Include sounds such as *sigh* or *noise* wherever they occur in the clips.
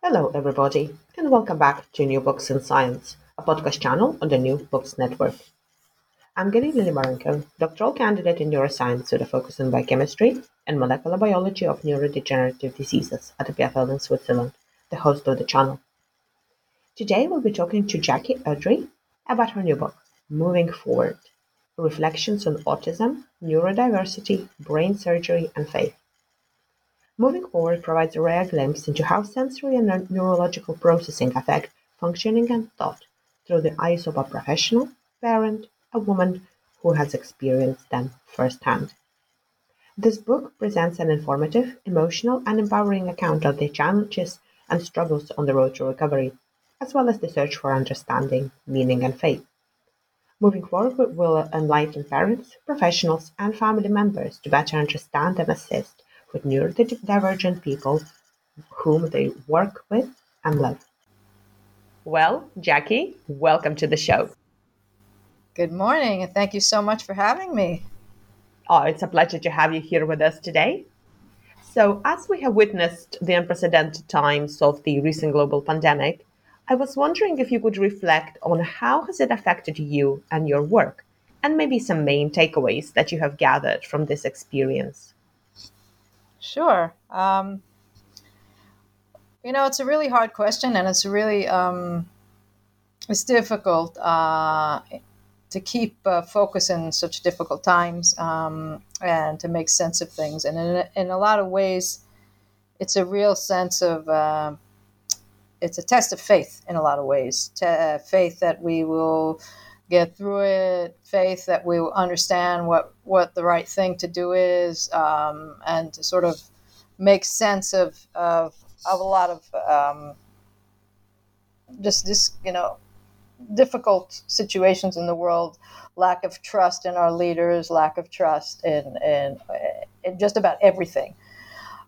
Hello, everybody, and welcome back to New Books in Science, a podcast channel on the New Books Network. I'm Galina Limorenko, doctoral candidate in neuroscience with a focus on biochemistry and molecular biology of neurodegenerative diseases at EPFL in Switzerland, the host of the channel. Today we'll be talking to Jacki Edry about her new book, Moving Forward Reflections on Autism, Neurodiversity, Brain Surgery, and Faith. Moving Forward provides a rare glimpse into how sensory and neurological processing affect functioning and thought through the eyes of a professional, parent, a woman who has experienced them firsthand. This book presents an informative, emotional, and empowering account of the challenges and struggles on the road to recovery, as well as the search for understanding, meaning, and faith. Moving forward will enlighten parents, professionals, and family members to better understand and assist with neurodivergent people whom they work with and love. Well, Jacki, welcome to the show. Good morning, and thank you so much for having me. Oh, it's a pleasure to have you here with us today. So, as we have witnessed the unprecedented times of the recent global pandemic, I was wondering if you could reflect on how has it affected you and your work, and maybe some main takeaways that you have gathered from this experience. Sure. Um, you know, it's a really hard question, and it's really um, it's difficult uh, to keep uh, focus in such difficult times um, and to make sense of things. And in, in a lot of ways, it's a real sense of uh, it's a test of faith in a lot of ways. Uh, faith that we will get through it, faith that we understand what what the right thing to do is, um, and to sort of make sense of of, of a lot of um, just this you know difficult situations in the world, lack of trust in our leaders, lack of trust in in, in just about everything.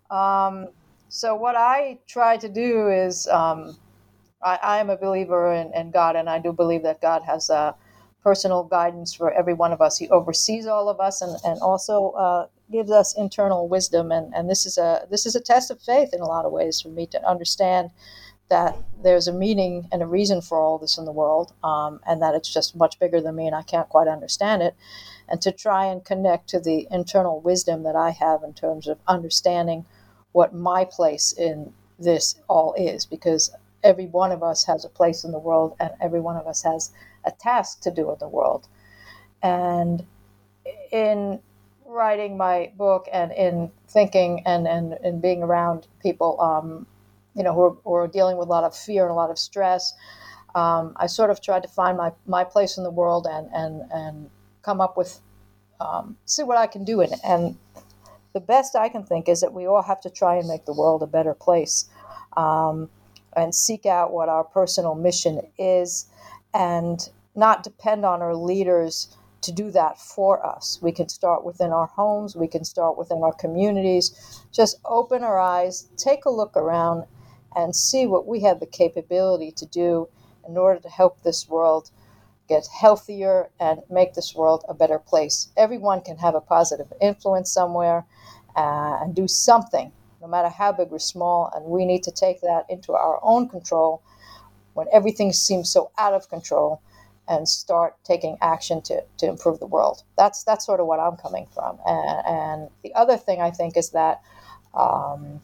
Um, so what I try to do is, um, I, I, am a believer in, in, God, and I do believe that God has a personal guidance for every one of us. He oversees all of us, and and also uh, gives us internal wisdom. And, and this is a this is a test of faith in a lot of ways for me to understand that there's a meaning and a reason for all this in the world, um, and that it's just much bigger than me, and I can't quite understand it. And to try and connect to the internal wisdom that I have in terms of understanding what my place in this all is because every one of us has a place in the world and every one of us has a task to do in the world. And in writing my book and in thinking and, and, and being around people, um, you know, who are, who are, dealing with a lot of fear and a lot of stress, um, I sort of tried to find my, my place in the world and, and, and come up with, um, see what I can do in it. And the best I can think is that we all have to try and make the world a better place um, and seek out what our personal mission is and not depend on our leaders to do that for us. We can start within our homes, we can start within our communities. Just open our eyes, take a look around, and see what we have the capability to do in order to help this world get healthier and make this world a better place. Everyone can have a positive influence somewhere uh, and do something, no matter how big or small, and we need to take that into our own control when everything seems so out of control and start taking action to, to improve the world. That's that's sort of what I'm coming from. And, and the other thing I think is that um,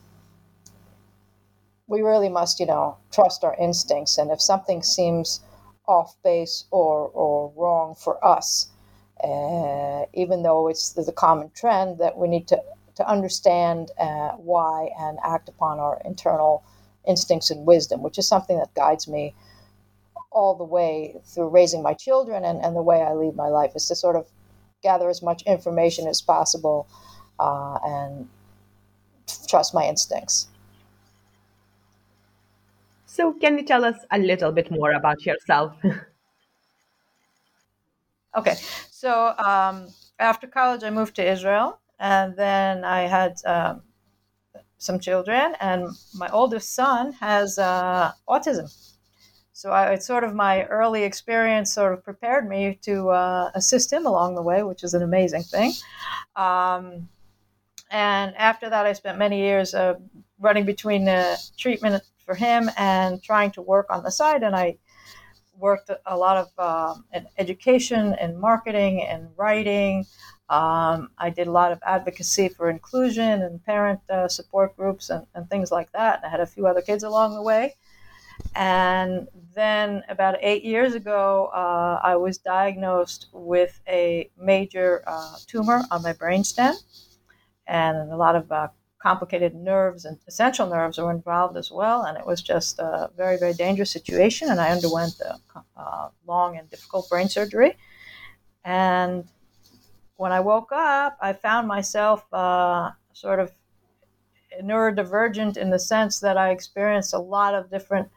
we really must, you know, trust our instincts. And if something seems off base or, or wrong for us, uh, even though it's the, the, common trend, that we need to, to understand uh, why and act upon our internal instincts and wisdom, which is something that guides me all the way through raising my children and, and the way I lead my life is to sort of gather as much information as possible uh, and trust my instincts. So, can you tell us a little bit more about yourself? *laughs* okay, so um, after college, I moved to Israel, and then I had um, some children, and my oldest son has uh, autism. So I, it's sort of my early experience sort of prepared me to uh, assist him along the way, which is an amazing thing. Um, and after that, I spent many years uh, running between treatment for him and trying to work on the side. And I worked a lot of in education and marketing and writing. Um, I did a lot of advocacy for inclusion and parent uh, support groups and, and, things like that. I had a few other kids along the way. And then about eight years ago, uh, I was diagnosed with a major uh, tumor on my brainstem and a lot of uh, complicated nerves and essential nerves were involved as well. And it was just a very, very dangerous situation. And I underwent a uh, long and difficult brain surgery. And when I woke up, I found myself uh, sort of neurodivergent in the sense that I experienced a lot of different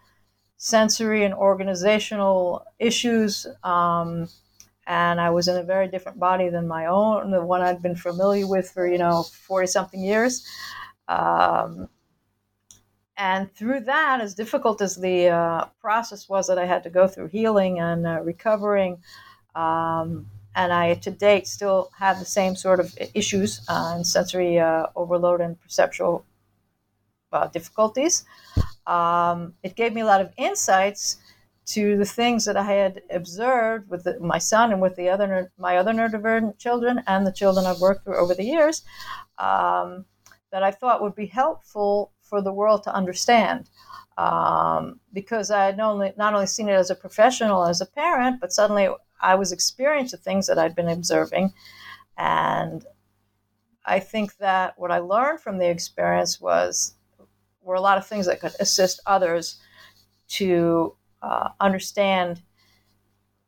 sensory and organizational issues. Um, and I was in a very different body than my own, the one I'd been familiar with for, you know, 40 something years. Um, and through that, as difficult as the uh, process was that I had to go through healing and uh, recovering, um, and I to date still have the same sort of issues uh, and sensory uh, overload and perceptual uh, difficulties. Um, it gave me a lot of insights to the things that I had observed with the, my son and with the other my other neurodivergent children and the children I've worked with over the years um, that I thought would be helpful for the world to understand. Um, because I had not only, not only seen it as a professional, as a parent, but suddenly I was experiencing the things that I'd been observing. And I think that what I learned from the experience was were a lot of things that could assist others to uh, understand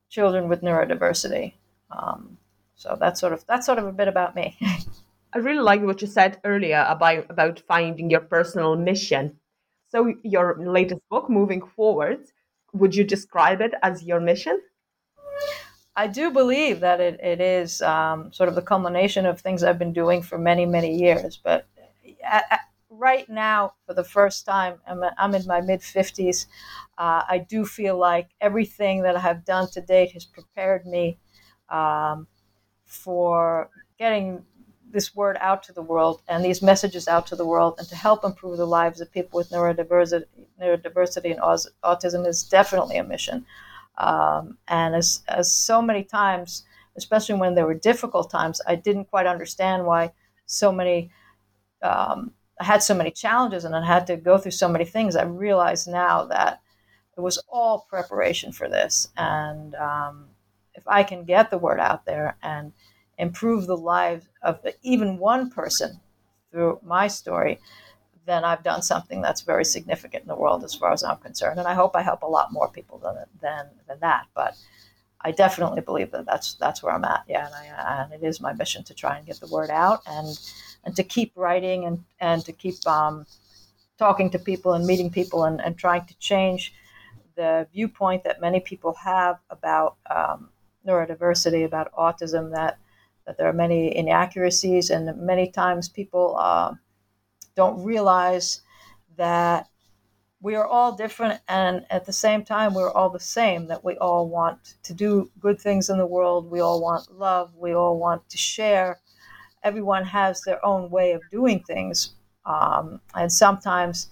children with neurodiversity. Um, so that's sort of that's sort of a bit about me. *laughs* I really like what you said earlier about about finding your personal mission. So your latest book, moving forward, would you describe it as your mission? I do believe that it, it is um, sort of the culmination of things I've been doing for many, many years. But at, at, right now, for the first time, I'm, I'm in my mid 50s. Uh, I do feel like everything that I have done to date has prepared me um, for getting this word out to the world and these messages out to the world and to help improve the lives of people with neurodiversity, neurodiversity and autism is definitely a mission. Um, and as, as so many times, especially when there were difficult times, I didn't quite understand why so many um, I had so many challenges and I had to go through so many things. I realize now that it was all preparation for this. And um, if I can get the word out there and improve the lives of even one person through my story, then I've done something that's very significant in the world as far as I'm concerned. And I hope I help a lot more people than, than, than that. But I definitely believe that that's, that's where I'm at. Yeah. And, I, and it is my mission to try and get the word out and and to keep writing and, and to keep um, talking to people and meeting people and, and trying to change the viewpoint that many people have about um, neurodiversity, about autism, that that there are many inaccuracies, and many times people uh, don't realize that we are all different, and at the same time, we're all the same. That we all want to do good things in the world. We all want love. We all want to share. Everyone has their own way of doing things, um, and sometimes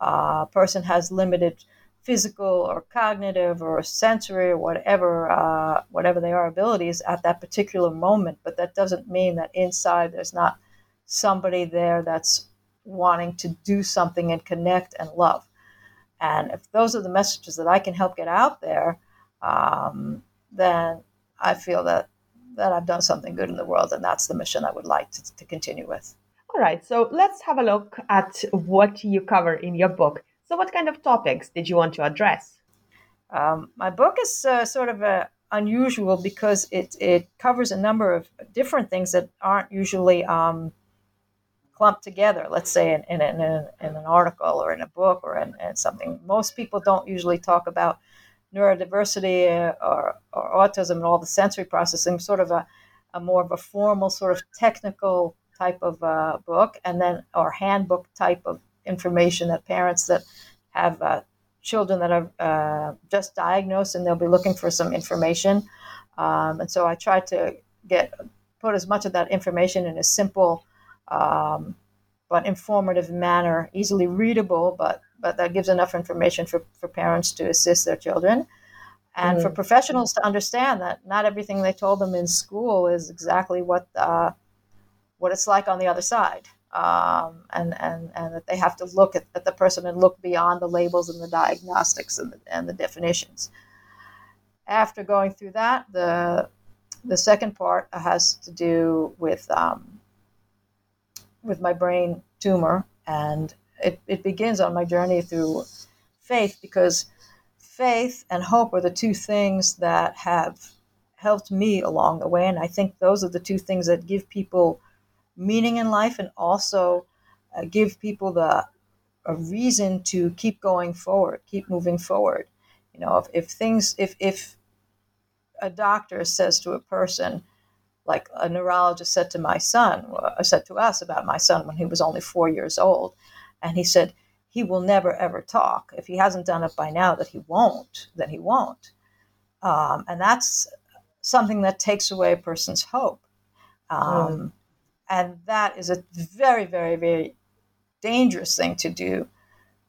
uh, a person has limited physical or cognitive or sensory or whatever uh, whatever they are abilities at that particular moment but that doesn't mean that inside there's not somebody there that's wanting to do something and connect and love. And if those are the messages that i can help get out there um, then i feel that that i've done something good in the world and that's the mission i would like to, to continue with. All right so let's have a look at what you cover in your book. So, what kind of topics did you want to address? Um, my book is uh, sort of uh, unusual because it, it covers a number of different things that aren't usually um, clumped together, let's say in, in, in, in, an article or in a book or in, in, something. Most people don't usually talk about neurodiversity uh, or, or autism and all the sensory processing, sort of a, a more of a formal, sort of technical type of uh, book, and then or handbook type of information that parents that have uh, children that are uh, just diagnosed and they'll be looking for some information. Um, and so I try to get put as much of that information in a simple um, but informative manner, easily readable, but but that gives enough information for, for parents to assist their children. And mm-hmm. for professionals to understand that not everything they told them in school is exactly what uh, what it's like on the other side um, and, and, and that they have to look at, at, the person and look beyond the labels and the diagnostics and the, and the definitions. After going through that, the, the second part has to do with, um, with my brain tumor, and it, it begins on my journey through faith because faith and hope are the two things that have helped me along the way, and I think those are the two things that give people meaning in life and also uh, give people the a reason to keep going forward, keep moving forward. You know, if, if things, if, if a doctor says to a person, like a neurologist said to my son, or said to us about my son when he was only four years old, and he said, he will never ever talk. If he hasn't done it by now, that he won't, then he won't. Um, and that's something that takes away a person's hope. Um, mm. And that is a very, very, very dangerous thing to do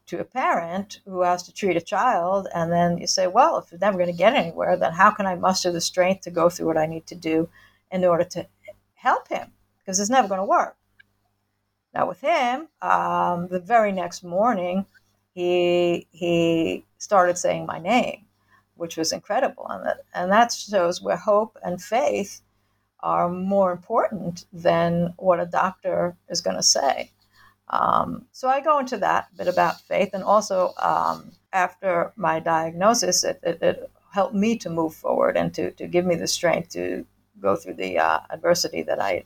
to a parent who has to treat a child. And then you say, well, if you're never going to get anywhere, then how can I muster the strength to go through what I need to do in order to help him? Because it's never going to work. Now, with him, um, the very next morning, he, he started saying my name, which was incredible. And that, and that shows where hope and faith are more important than what a doctor is going to say. Um, so I go into that bit about faith, and also um, after my diagnosis, it, it, it, helped me to move forward and to, to give me the strength to go through the uh, adversity that I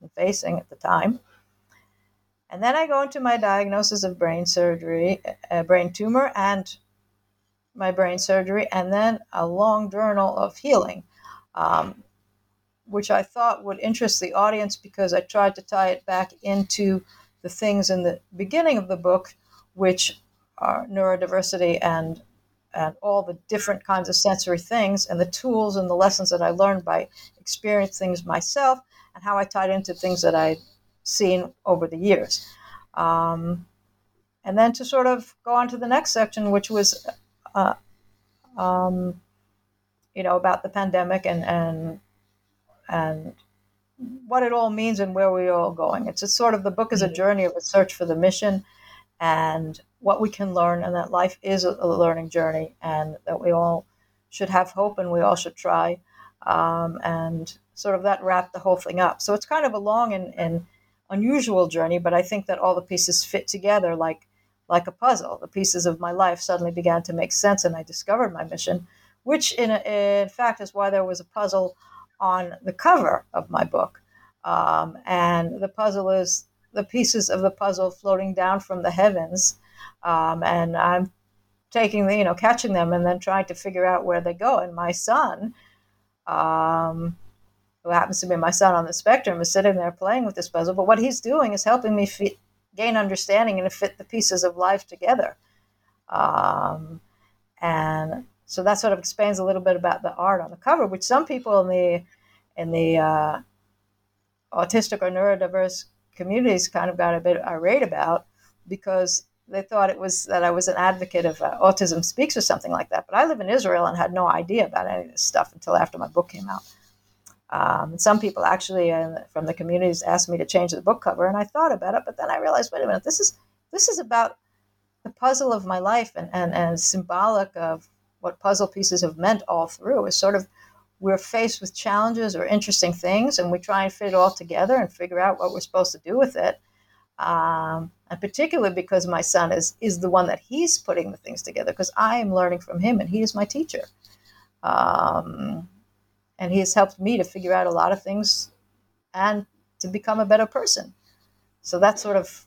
was facing at the time. And then I go into my diagnosis of brain surgery, uh, brain tumor, and my brain surgery, and then a long journal of healing. Um, which I thought would interest the audience because I tried to tie it back into the things in the beginning of the book, which are neurodiversity and and all the different kinds of sensory things and the tools and the lessons that I learned by experiencing things myself and how I tied into things that I'd seen over the years. Um, and then to sort of go on to the next section, which was, uh, um, you know, about the pandemic and, and and what it all means and where we're all going. It's a sort of the book is a mm-hmm. journey of a search for the mission and what we can learn, and that life is a, learning journey, and that we all should have hope and we all should try. Um, and sort of that wrapped the whole thing up. So it's kind of a long and, and unusual journey, but I think that all the pieces fit together like like a puzzle. The pieces of my life suddenly began to make sense, and I discovered my mission, which in, in fact is why there was a puzzle on the cover of my book. Um, and the puzzle is the pieces of the puzzle floating down from the heavens. Um, and I'm taking the, you know, catching them and then trying to figure out where they go. And my son um, who happens to be my son on the spectrum, is sitting there playing with this puzzle. But what he's doing is helping me fit, gain understanding and fit the pieces of life together. Um, and so that sort of explains a little bit about the art on the cover, which some people in the in the uh, autistic or neurodiverse communities kind of got a bit irate about because they thought it was that I was an advocate of uh, autism speaks or something like that. But I live in Israel and had no idea about any of this stuff until after my book came out. Um, some people actually uh, from the communities asked me to change the book cover, and I thought about it, but then I realized, wait a minute, this is this is about the puzzle of my life and, and, and symbolic of what puzzle pieces have meant all through. Is sort of we're faced with challenges or interesting things, and we try and fit it all together and figure out what we're supposed to do with it. Um, and particularly because my son is is the one that he's putting the things together because I am learning from him and he is my teacher. Um, and he has helped me to figure out a lot of things and to become a better person. So that's sort of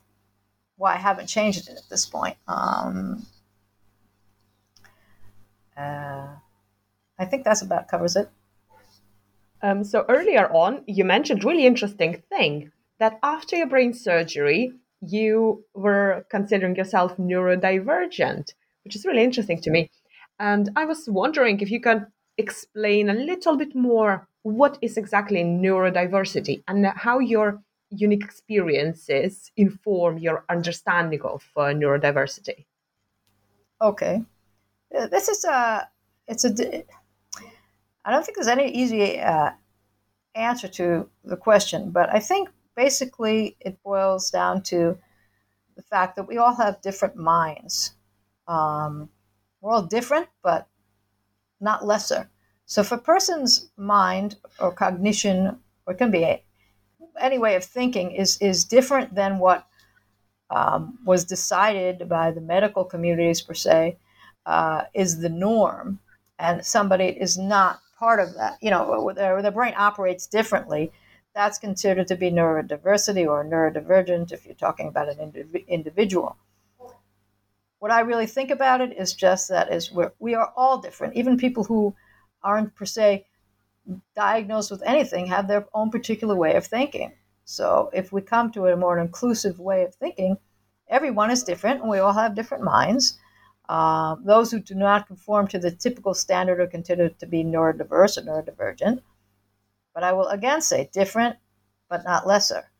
why I haven't changed it at this point. Um, uh, I think that's about covers it. Um, so earlier on, you mentioned really interesting thing that after your brain surgery, you were considering yourself neurodivergent, which is really interesting to me. And I was wondering if you can explain a little bit more what is exactly neurodiversity and how your unique experiences inform your understanding of uh, neurodiversity. Okay, uh, this is a it's a. I don't think there's any easy uh, answer to the question, but I think basically it boils down to the fact that we all have different minds. Um, we're all different, but not lesser. So if a person's mind or cognition, or it can be a, any way of thinking, is is different than what um, was decided by the medical communities per se, uh, is the norm, and somebody is not part of that. You know, their, their brain operates differently that's considered to be neurodiversity or neurodivergent if you're talking about an indiv- individual. What I really think about it is just that is we're, we are all different. Even people who aren't per se diagnosed with anything have their own particular way of thinking. So if we come to a more inclusive way of thinking, everyone is different and we all have different minds. Uh, those who do not conform to the typical standard are considered to be neurodiverse or neurodivergent. But I will again say different, but not lesser.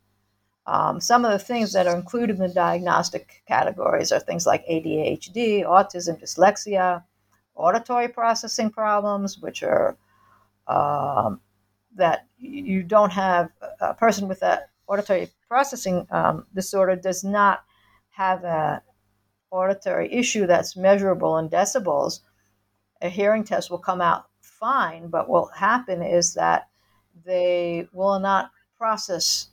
Um, some of the things that are included in the diagnostic categories are things like ADHD, autism, dyslexia, auditory processing problems, which are um, that you don't have a person with that auditory processing um, disorder does not have a auditory issue that's measurable in decibels. A hearing test will come out fine, but what will happen is that they will not process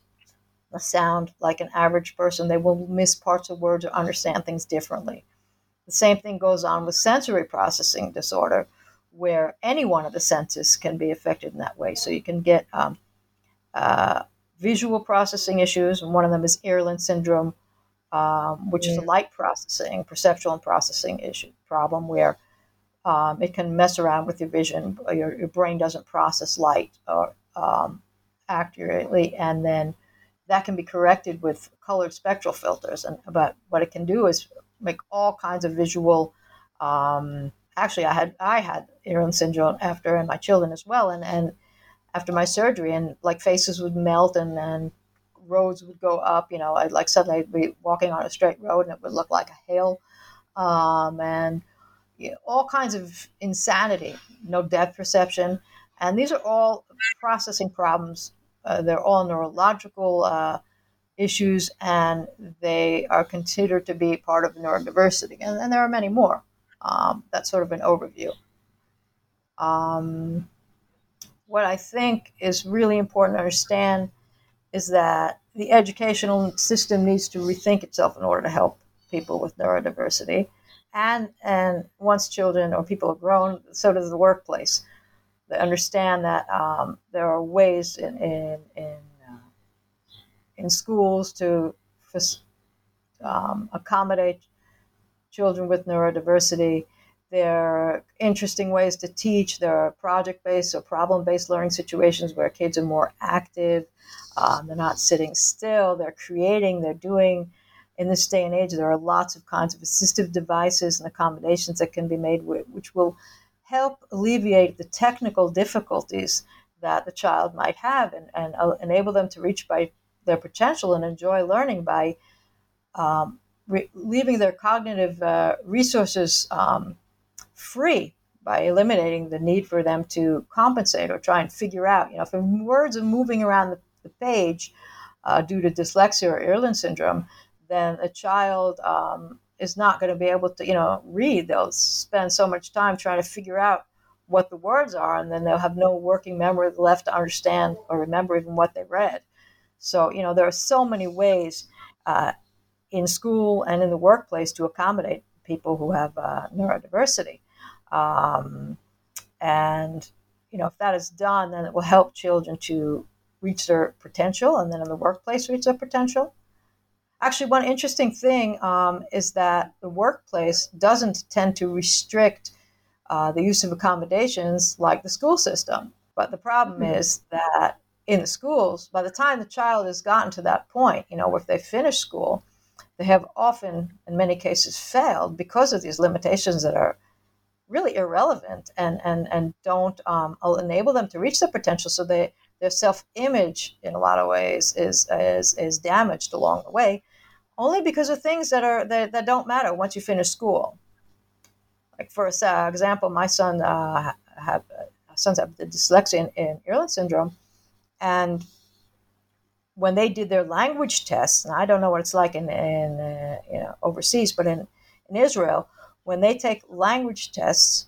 a sound like an average person. They will miss parts of words or understand things differently. The same thing goes on with sensory processing disorder, where any one of the senses can be affected in that way. So you can get um, uh, visual processing issues, and one of them is Irlen syndrome, um, which yeah. is a light processing, perceptual and processing issue problem, where um, it can mess around with your vision. Your, your brain doesn't process light or um, accurately, and then that can be corrected with colored spectral filters. And but what it can do is make all kinds of visual. Um, actually, I had I had Irlen syndrome after, and my children as well, and and after my surgery, and like faces would melt and and roads would go up. You know, I'd like suddenly I'd be walking on a straight road and it would look like a hill, um, and you know, all kinds of insanity. No depth perception. And these are all processing problems. Uh, they're all neurological uh, issues, and they are considered to be part of neurodiversity. And, and there are many more. Um, that's sort of an overview. Um, what I think is really important to understand is that the educational system needs to rethink itself in order to help people with neurodiversity. And, and once children or people are grown, so does the workplace they understand that um, there are ways in in in, uh, in schools to um, accommodate children with neurodiversity. there are interesting ways to teach. There are project based or problem based learning situations where kids are more active. Um, they're not sitting still, they're creating, they're doing. In this day and age, there are lots of kinds of assistive devices and accommodations that can be made, which will help alleviate the technical difficulties that the child might have and, and uh, enable them to reach by their potential and enjoy learning by um, re- leaving their cognitive uh, resources um, free by eliminating the need for them to compensate or try and figure out. You know, if words are moving around the, the page uh, due to dyslexia or Irlen syndrome, then a child um, is not going to be able to, you know, read. They'll spend so much time trying to figure out what the words are, and then they'll have no working memory left to understand or remember even what they read. So, you know, there are so many ways uh, in school and in the workplace to accommodate people who have uh, neurodiversity. Um, and, you know, if that is done, then it will help children to reach their potential and then in the workplace reach their potential. Actually, one interesting thing um, is that the workplace doesn't tend to restrict uh, the use of accommodations like the school system. But the problem mm-hmm. is that in the schools, by the time the child has gotten to that point, you know, if they finish school, they have often, in many cases, failed because of these limitations that are really irrelevant and, and, and don't um, enable them to reach their potential. So they, their self image, in a lot of ways, is, is, is damaged along the way, only because of things that, are, that, that don't matter once you finish school. Like, for example, my son uh, uh, sons have dyslexia and, and syndrome. And when they did their language tests, and I don't know what it's like in, in uh, you know, overseas, but in, in Israel, when they take language tests,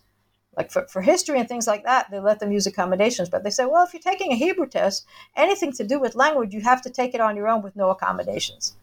like for, for history and things like that, they let them use accommodations. But they say, well, if you're taking a Hebrew test, anything to do with language, you have to take it on your own with no accommodations.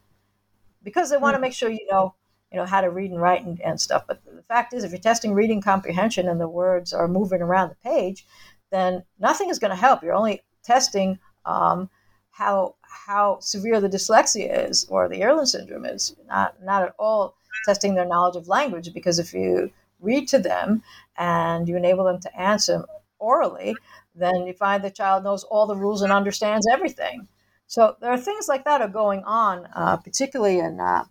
Because they want to hmm. make sure you know, you know, how to read and write and, and stuff. But the fact is, if you're testing reading comprehension and the words are moving around the page, then nothing is going to help. You're only testing um, how how severe the dyslexia is or the Irlen syndrome is. Not not at all testing their knowledge of language because if you read to them and you enable them to answer orally, then you find the child knows all the rules and understands everything. So there are things like that are going on, uh, particularly in uh,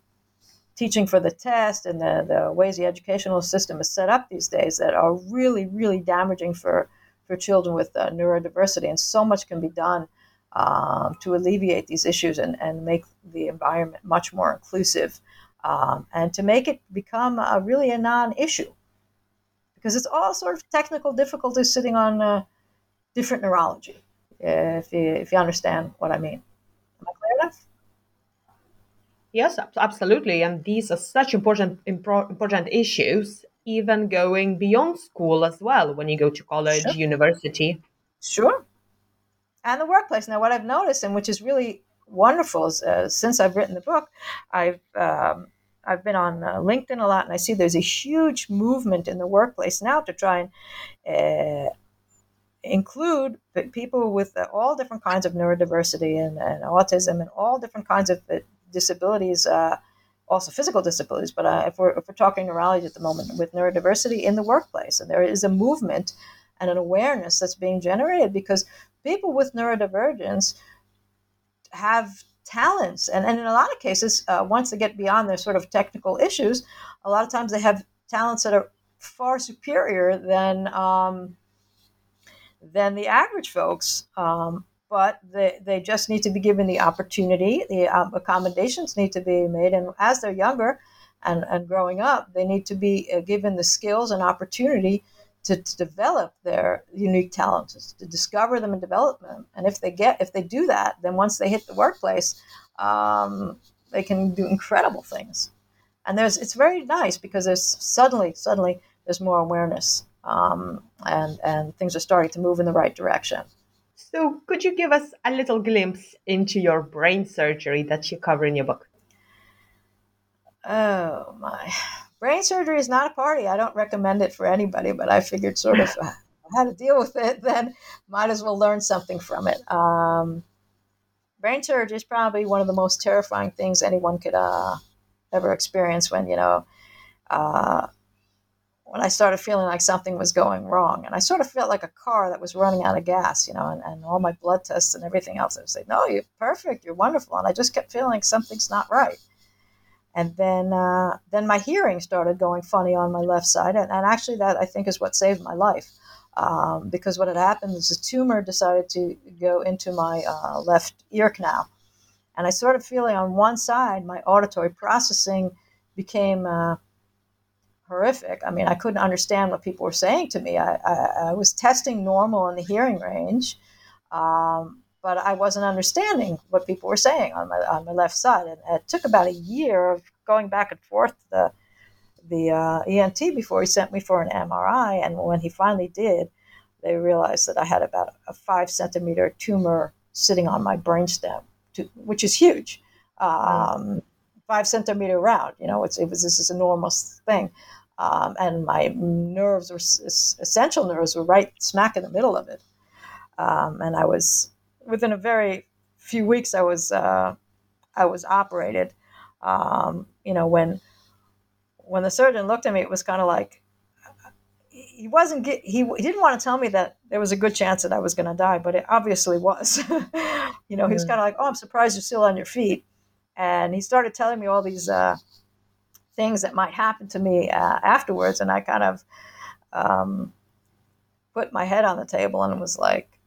teaching for the test and the, the ways the educational system is set up these days that are really, really damaging for, for children with uh, neurodiversity. And so much can be done um, to alleviate these issues and, and make the environment much more inclusive um, and to make it become a, really a non issue. Because it's all sort of technical difficulties sitting on uh, different neurology, if you, if you understand what I mean. Am I clear enough? Yes, absolutely. And these are such important important issues, even going beyond school as well when you go to college, sure. university. Sure. And the workplace. Now, what I've noticed, and which is really wonderful, is uh, since I've written the book, I've um, I've been on uh, LinkedIn a lot, and I see there's a huge movement in the workplace now to try and uh, include people with all different kinds of neurodiversity and, and, autism and all different kinds of uh, disabilities, uh, also physical disabilities. But uh, if, we're, if we're talking neurology at the moment, with neurodiversity in the workplace, and there is a movement and an awareness that's being generated because people with neurodivergence have talents and, and in a lot of cases uh, once they get beyond their sort of technical issues a lot of times they have talents that are far superior than um, than the average folks um, but they, they just need to be given the opportunity. The um, accommodations need to be made. And as they're younger and, and growing up, they need to be uh, given the skills and opportunity to, to develop their unique talents, to discover them and develop them. And if they get, if they do that, then once they hit the workplace, um, they can do incredible things. And there's, it's very nice because there's suddenly, suddenly, there's more awareness, um, and and things are starting to move in the right direction. So, could you give us a little glimpse into your brain surgery that you cover in your book? Oh, my. Brain surgery is not a party. I don't recommend it for anybody, but I figured sort of uh, how to deal with it, *laughs* then might as well learn something from it. Um, brain surgery is probably one of the most terrifying things anyone could uh, ever experience when, you know, uh, when I started feeling like something was going wrong. And I sort of felt like a car that was running out of gas, you know, and, and all my blood tests and everything else. I would say, no, you're perfect. You're wonderful. And I just kept feeling like something's not right. And then, uh, then my hearing started going funny on my left side. And, and actually, that I think is what saved my life. Um, because what had happened is a tumor decided to go into my uh, left ear canal. And I started feeling on one side, my auditory processing became uh, horrific. I mean, I couldn't understand what people were saying to me. I, I, I was testing normal in the hearing range, um, but I wasn't understanding what people were saying on my on my left side. And it took about a year of going back and forth the the uh, ENT before he sent me for an MRI. And when he finally did, they realized that I had about a five centimeter tumor sitting on my brainstem, which is huge. Um, five centimeter round. You know, it's, it was this is enormous thing um, and my nerves were essential nerves were right smack in the middle of it. Um, and I was within a very few weeks. I was uh, I was operated. Um, you know when when the surgeon looked at me, it was kind of like he wasn't he, he didn't want to tell me that there was a good chance that I was going to die, but it obviously was. *laughs* you know, he was mm. kind of like, "Oh, I'm surprised you're still on your feet," and he started telling me all these. Uh, things that might happen to me uh, afterwards. And I kind of um, put my head on the table and was like,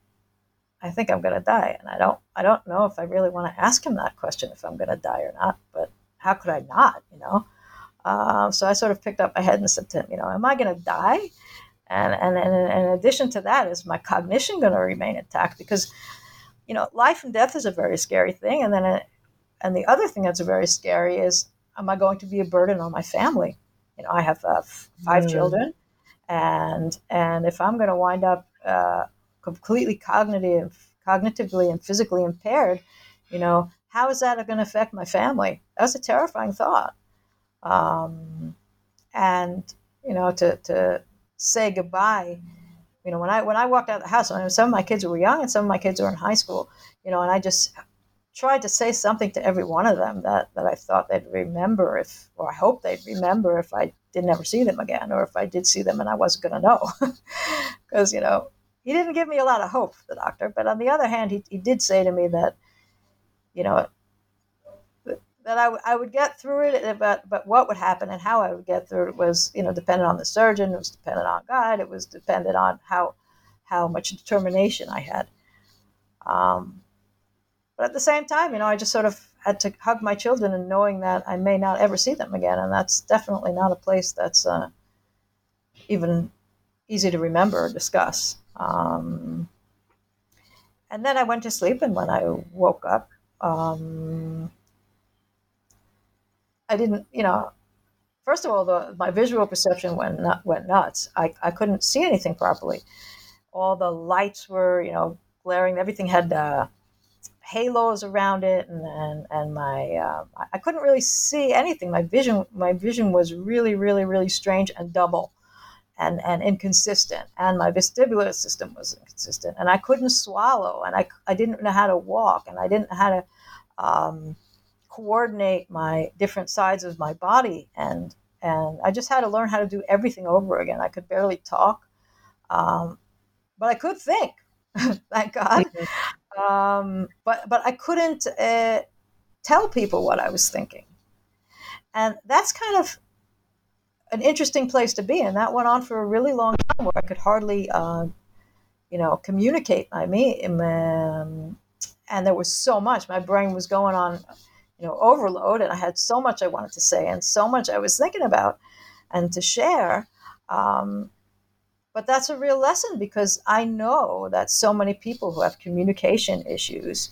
I think I'm going to die. And I don't, I don't know if I really want to ask him that question if I'm going to die or not. But how could I not? You know. Um, so I sort of picked up my head and said to him, you know, am I going to die? And, and, and in addition to that, is my cognition going to remain intact? Because, you know, life and death is a very scary thing. And then, it, and the other thing that's very scary is am I going to be a burden on my family? You know, I have uh, five mm. children, and and if I'm going to wind up uh, completely cognitive, cognitively and physically impaired, you know, how is that going to affect my family? That's a terrifying thought. Um, and you know, to to say goodbye. You know, when I when I walked out of the house, I mean, some of my kids were young and some of my kids were in high school. You know, and I just tried to say something to every one of them that, that I thought they'd remember if, or I hope they'd remember if I didn't ever see them again, or if I did see them and I wasn't going to know. *laughs* Because, you know, he didn't give me a lot of hope, the doctor. But on the other hand, he, he did say to me that, you know, that I, w- I would get through it, but, but what would happen and how I would get through it was, you know, dependent on the surgeon, it was dependent on God, it was dependent on how, how much determination I had. Um, but at the same time, you know, I just sort of had to hug my children and knowing that I may not ever see them again. And that's definitely not a place that's uh, even easy to remember or discuss. Um, and then I went to sleep, and when I woke up, um, I didn't, you know, first of all, the, my visual perception went went nuts. I, I couldn't see anything properly. All the lights were, you know, glaring. Everything had uh, halos around it and and, and my uh, I couldn't really see anything. My vision my vision was really really really strange and double and and inconsistent. And my vestibular system was inconsistent and I couldn't swallow and I, I didn't know how to walk and I didn't know how to um, coordinate my different sides of my body. And and I just had to learn how to do everything over again. I could barely talk um, but I could think. *laughs* Thank God. Um, but but I couldn't uh, tell people what I was thinking, and that's kind of an interesting place to be. And that went on for a really long time, where I could hardly, uh, you know, communicate. I mean, um, and there was so much. My brain was going on, you know, overload, and I had so much I wanted to say, and so much I was thinking about, and to share. Um, but that's a real lesson because I know that so many people who have communication issues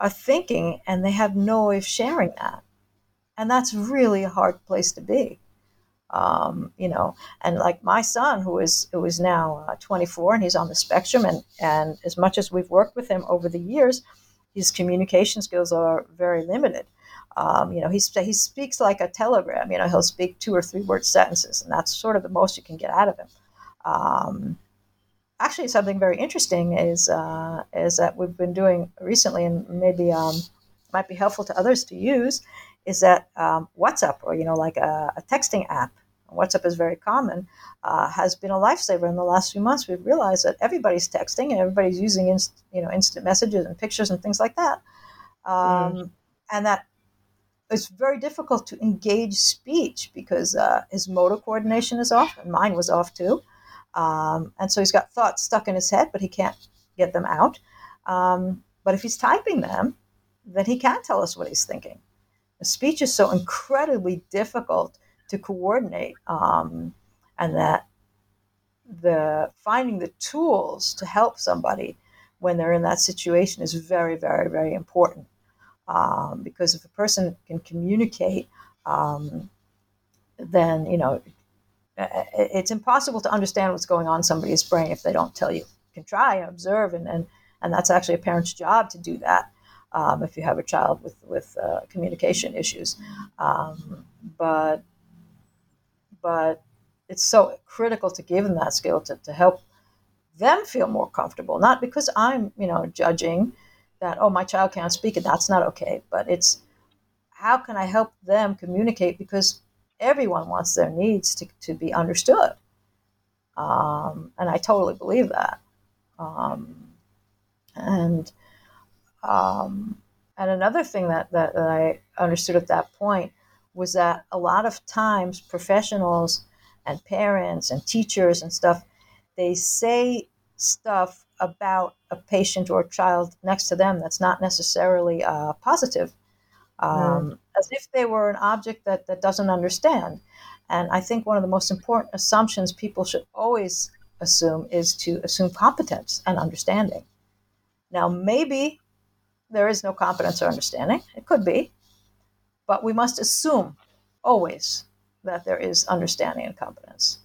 are thinking and they have no way of sharing that. And that's really a hard place to be. Um, you know, and like my son, who is who is now uh, 24 and he's on the spectrum, and and as much as we've worked with him over the years, his communication skills are very limited. Um, you know, he, he speaks like a telegram. You know, he'll speak two or three word sentences, and that's sort of the most you can get out of him. Um, actually, something very interesting is uh, is that we've been doing recently, and maybe um, might be helpful to others to use, is that um, WhatsApp or you know, like a, a texting app WhatsApp is very common, uh, has been a lifesaver in the last few months. We've realized that everybody's texting and everybody's using inst- you know instant messages and pictures and things like that, um, mm. and that it's very difficult to engage speech because uh, his motor coordination is off, and mine was off too. Um, and so he's got thoughts stuck in his head, but he can't get them out. Um, but if he's typing them, then he can tell us what he's thinking. The speech is so incredibly difficult to coordinate, um, and that the finding the tools to help somebody when they're in that situation is very, very, very important. Um, because if a person can communicate, um, then you know it's impossible to understand what's going on in somebody's brain if they don't tell you. You can try and observe, and, and, and that's actually a parent's job to do that um, if you have a child with, with uh, communication issues. Um, but, but it's so critical to give them that skill to, to help them feel more comfortable, not because I'm, you know, judging that, oh, my child can't speak it that's not okay, but it's how can I help them communicate because everyone wants their needs to, to be understood. Um, and I totally believe that. Um, and um, and another thing that, that, that I understood at that point was that a lot of times professionals and parents and teachers and stuff, they say stuff about a patient or a child next to them that's not necessarily uh, positive um, mm. as if they were an object that, that doesn't understand. And I think one of the most important assumptions people should always assume is to assume competence and understanding. Now, maybe there is no competence or understanding, it could be, but we must assume always that there is understanding and competence.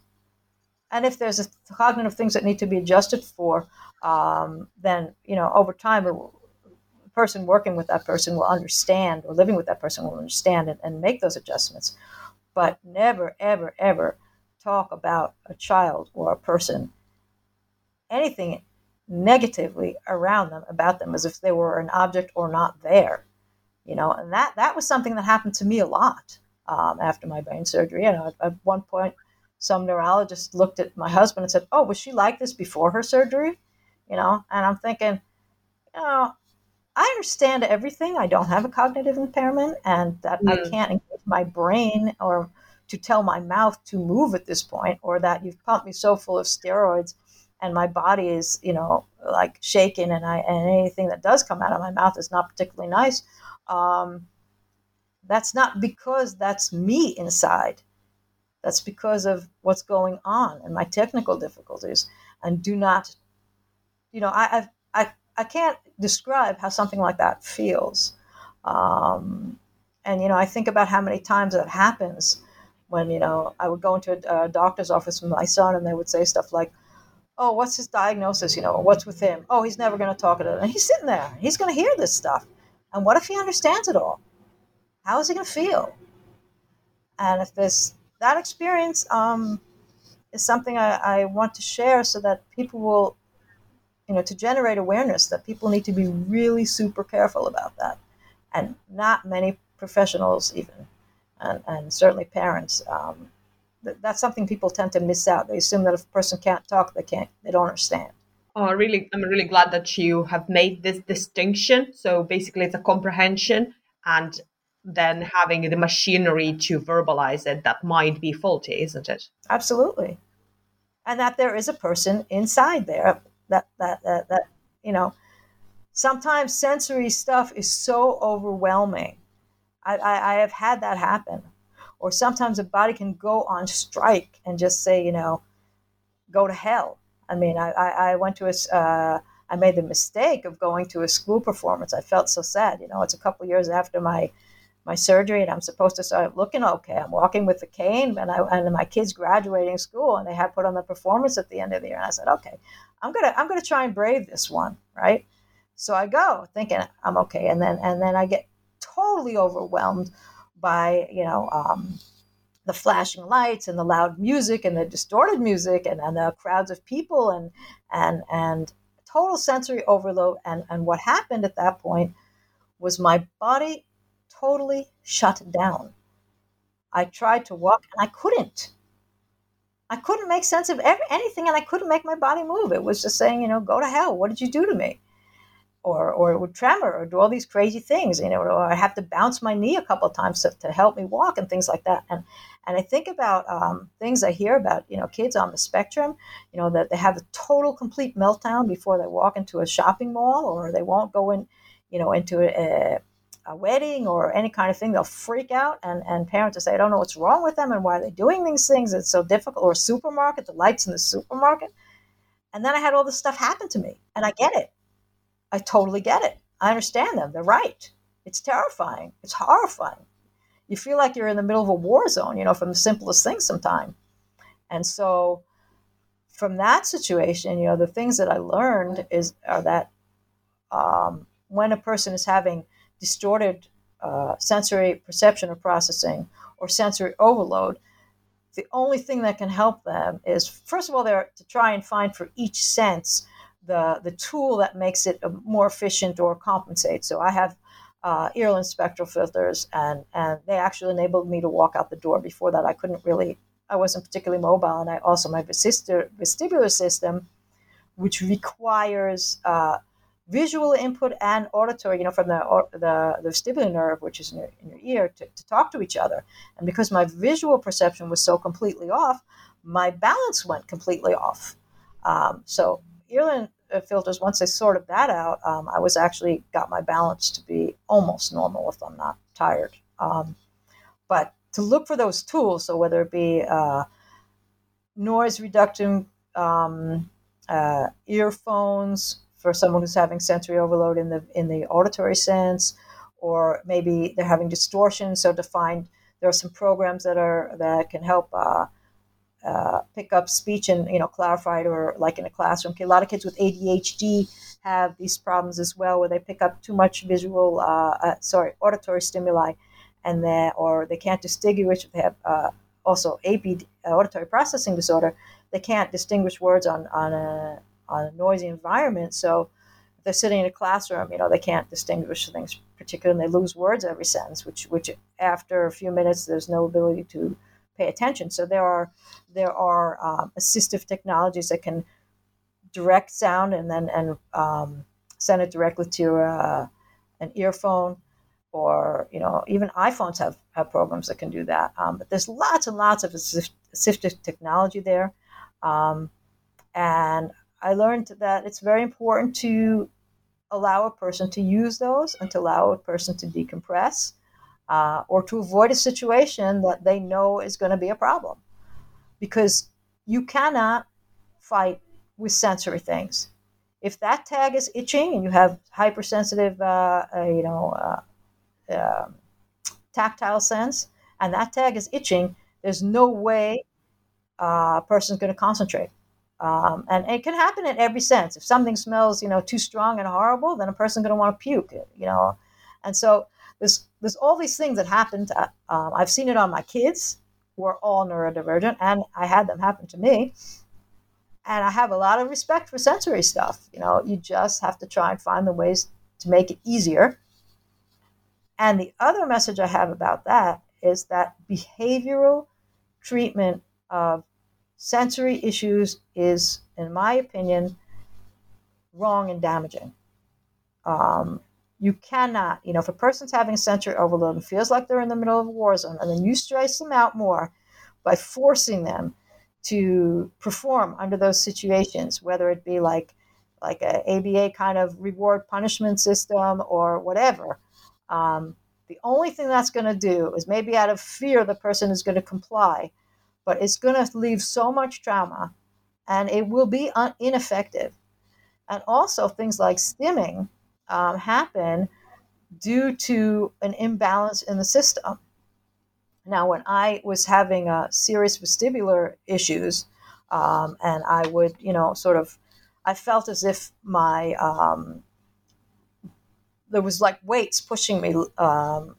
And if there's cognitive things that need to be adjusted for, um, then you know over time the person working with that person will understand or living with that person will understand and, and make those adjustments. But never, ever, ever talk about a child or a person, anything negatively around them, about them, as if they were an object or not there. You know, and that, that was something that happened to me a lot um, after my brain surgery. Know, at, at one point, some neurologist looked at my husband and said, "Oh, was she like this before her surgery?" You know, and I'm thinking, you know, I understand everything. I don't have a cognitive impairment, and that mm. I can't engage my brain or to tell my mouth to move at this point, or that you've pumped me so full of steroids, and my body is, you know, like shaking, and I and anything that does come out of my mouth is not particularly nice. Um, that's not because that's me inside. That's because of what's going on and my technical difficulties. And do not, you know, I I I, can't describe how something like that feels. Um, and you know, I think about how many times that happens when you know I would go into a, a, doctor's office with my son, and they would say stuff like, "Oh, what's his diagnosis? You know, what's with him? Oh, he's never going to talk at it." And he's sitting there, he's going to hear this stuff, and what if he understands it all? How is he going to feel? And if this that experience um, is something I, I want to share, so that people will you know, to generate awareness that people need to be really super careful about that. And not many professionals, even, and, and certainly parents, um, th- that's something people tend to miss out. They assume that if a person can't talk, they can't, they don't understand. Oh, really, I'm really glad that you have made this distinction. So basically, it's a comprehension and then having the machinery to verbalize it that might be faulty, isn't it? Absolutely. And that there is a person inside there that that that, that you know sometimes sensory stuff is so overwhelming I, I, I have had that happen or sometimes a body can go on strike and just say you know go to hell i mean i, I, I went to a uh, I made the mistake of going to a school performance. I felt so sad. You know, it's a couple years after my my surgery and I'm supposed to start looking okay. I'm walking with the cane and I and my kids graduating school and they had put on the performance at the end of the year. And I said, okay, I'm gonna I'm gonna try and brave this one, right? So I go thinking I'm okay, and then and then I get totally overwhelmed by you know um, the flashing lights and the loud music and the distorted music and, and the crowds of people and and and total sensory overload. And and what happened at that point was my body totally shut down. I tried to walk and I couldn't. I couldn't make sense of every, anything and I couldn't make my body move. It was just saying, you know, go to hell. What did you do to me? Or, or it would tremor or do all these crazy things, you know, or I have to bounce my knee a couple times to, to help me walk and things like that. And, and I think about um, things I hear about, you know, kids on the spectrum, you know, that they have a total complete meltdown before they walk into a shopping mall or they won't go in, you know, into a, a wedding or any kind of thing, they'll freak out, and, and parents will say, I don't know what's wrong with them and why are they're doing these things. It's so difficult. Or supermarket, the lights in the supermarket. And then I had all this stuff happen to me, and I get it. I totally get it. I understand them. They're right. It's terrifying. It's horrifying. You feel like you're in the middle of a war zone, you know, from the simplest things sometimes. And so, from that situation, you know, the things that I learned is are that um, when a person is having distorted uh, sensory perception or processing or sensory overload, the only thing that can help them is, first of all, they're to try and find for each sense the, the tool that makes it more efficient or compensate. So I have uh, Irlen spectral filters, and, and they actually enabled me to walk out the door. Before that, I couldn't really, I wasn't particularly mobile, and I also my vestibular system, which requires uh, visual input and auditory, you know, from the the, the vestibular nerve, which is in your, in your ear, to, to talk to each other. And because my visual perception was so completely off, my balance went completely off. Um, so Irlen uh, filters, once I sorted that out, um, I was actually got my balance to be almost normal if I'm not tired. Um, but to look for those tools, so whether it be uh, noise reduction um, uh, earphones, for someone who's having sensory overload in the in the auditory sense, or maybe they're having distortion. So to find there are some programs that are that can help uh, uh, pick up speech and you know clarify it, or like in a classroom. A lot of kids with ADHD have these problems as well, where they pick up too much visual, uh, uh sorry, auditory stimuli, and they or they can't distinguish. They have uh, also AP auditory processing disorder. They can't distinguish words on on a a noisy environment. So if they're sitting in a classroom, you know, they can't distinguish things particularly, and they lose words every sentence, which which after a few minutes there's no ability to pay attention. So there are there are um, assistive technologies that can direct sound and then and um, send it directly to uh, an earphone or you know even iPhones have, have programs that can do that. Um, but there's lots and lots of assistive technology there, um, and I learned that it's very important to allow a person to use those and to allow a person to decompress uh, or to avoid a situation that they know is going to be a problem. Because you cannot fight with sensory things. If that tag is itching and you have hypersensitive, uh, uh, you know, uh, um, tactile sense, and that tag is itching, there's no way uh, a person's going to concentrate. Um, and it can happen in every sense. If something smells, you know, too strong and horrible, then a person's going to want to puke. You know, and so there's there's all these things that happen. To, um, I've seen it on my kids, who are all neurodivergent, and I had them happen to me. And I have a lot of respect for sensory stuff. You know, you just have to try and find the ways to make it easier. And the other message I have about that is that behavioral treatment of sensory issues is, in my opinion, wrong and damaging. Um, you cannot, you know, if a person's having sensory overload and feels like they're in the middle of a war zone, and then you stress them out more by forcing them to perform under those situations, whether it be like like a ABA kind of reward punishment system or whatever. Um, the only thing that's going to do is maybe out of fear the person is going to comply but it's going to leave so much trauma and it will be un- ineffective. And also, things like stimming um, happen due to an imbalance in the system. Now, when I was having uh, serious vestibular issues, um, and I would, you know, sort of, I felt as if my, um, there was like weights pushing me um,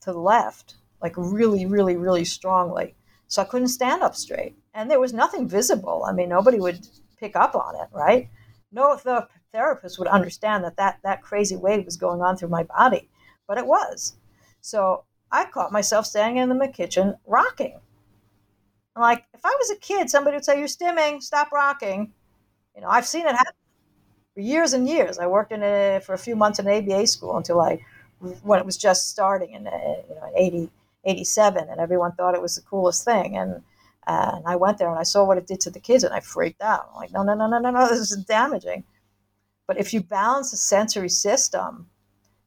to the left, like really, really, really strongly. So I couldn't stand up straight. And there was nothing visible. I mean, nobody would pick up on it, right? No the therapist would understand that, that that crazy wave was going on through my body, but it was. So I caught myself standing in the kitchen rocking. I'm like, if I was a kid, somebody would say, You're stimming, stop rocking. You know, I've seen it happen for years and years. I worked in it for a few months in an ABA school until I, when it was just starting in, uh, you know, in 80, 87, and everyone thought it was the coolest thing. And, uh, and I went there and I saw what it did to the kids and I freaked out. I'm like, no, no, no, no, no, no, this is damaging. But if you balance the sensory system,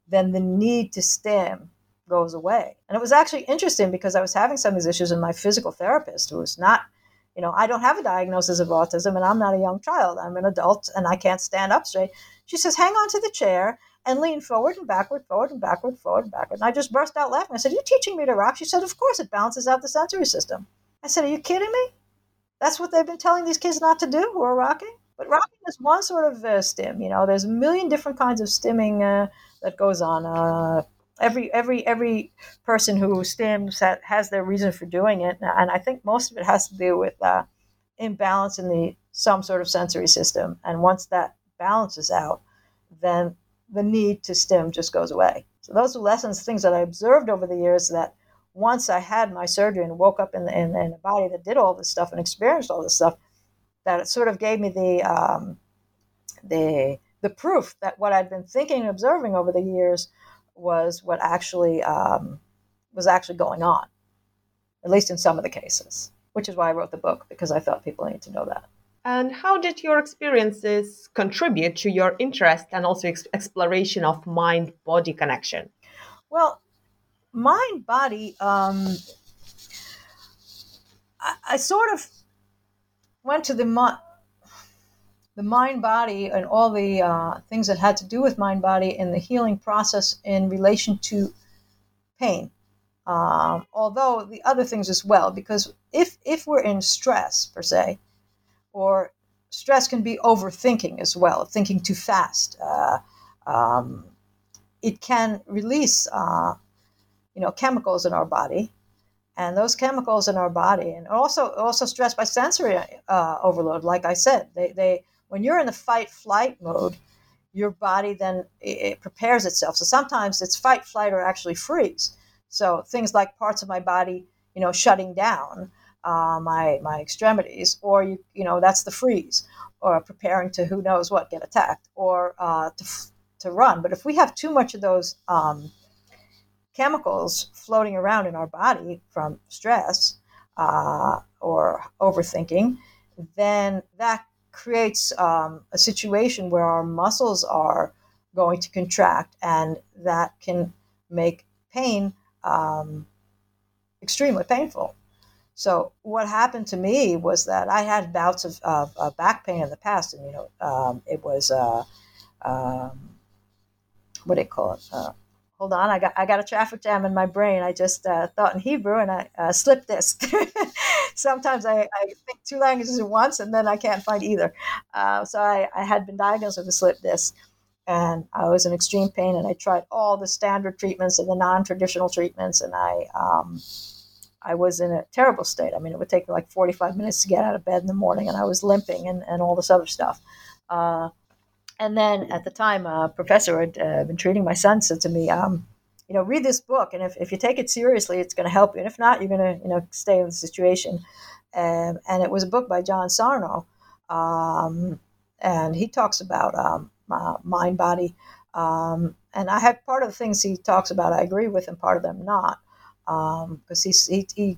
then the need to stim goes away. And it was actually interesting because I was having some of these issues, and my physical therapist, who was not, you know, I don't have a diagnosis of autism, and I'm not a young child. I'm an adult, and I can't stand up straight. She says, "Hang on to the chair and lean forward and backward, forward and backward, forward and backward." And I just burst out laughing. I said, You're teaching me to rock?" She said, "Of course, it balances out the sensory system." I said, "Are you kidding me? That's what they've been telling these kids not to do who are rocking." But rocking is one sort of uh, stim. You know, there's a million different kinds of stimming uh, that goes on. Uh, every every every person who stims has their reason for doing it, and I think most of it has to do with uh, imbalance in the some sort of sensory system. And once that balances out, then the need to stim just goes away. So those are lessons, things that I observed over the years. That once I had my surgery and woke up in, the, in, in a body that did all this stuff and experienced all this stuff, that it sort of gave me the um, the the proof that what I'd been thinking and observing over the years was what actually um, was actually going on, at least in some of the cases. Which is why I wrote the book because I thought people need to know that. And how did your experiences contribute to your interest and also ex- exploration of mind body connection? Well, mind body, um, I, I, sort of went to the the mind body and all the uh, things that had to do with mind body in the healing process in relation to pain. Um, although the other things as well, because if if we're in stress per se, or stress can be overthinking as well, thinking too fast. Uh, um, it can release, uh, you know, chemicals in our body and those chemicals in our body, and also also stressed by sensory uh, overload. Like I said, they, they when you're in the fight flight mode, your body then it prepares itself. So sometimes it's fight, flight, or actually freeze. So things like parts of my body, you know, shutting down, uh, my my extremities, or you you know that's the freeze, or preparing to who knows what get attacked, or uh, to to run. But if we have too much of those um, chemicals floating around in our body from stress uh, or overthinking, then that creates um, a situation where our muscles are going to contract, and that can make pain um, extremely painful. So what happened to me was that I had bouts of, of, of back pain in the past, and you know, um, it was uh, um, what do you call it? Uh, hold on, I got I got a traffic jam in my brain. I just uh, thought in Hebrew and I uh, slip disc. *laughs* Sometimes I, I, think two languages at once and then I can't find either. Uh, so I, I, had been diagnosed with a slip disc and I was in extreme pain and I tried all the standard treatments and the non-traditional treatments and I um, I was in a terrible state. I mean, it would take me like 45 minutes to get out of bed in the morning and I was limping and, and all this other stuff. Uh, and then at the time, a professor had uh, been treating my son said to me, um, you know, read this book, and if, if you take it seriously, it's going to help you. And if not, you're going to, you know, stay in the situation. Um, and it was a book by John Sarno, um, and he talks about um, mind body. Um, and I had part of the things he talks about I agree with, and part of them not, because um, he, he,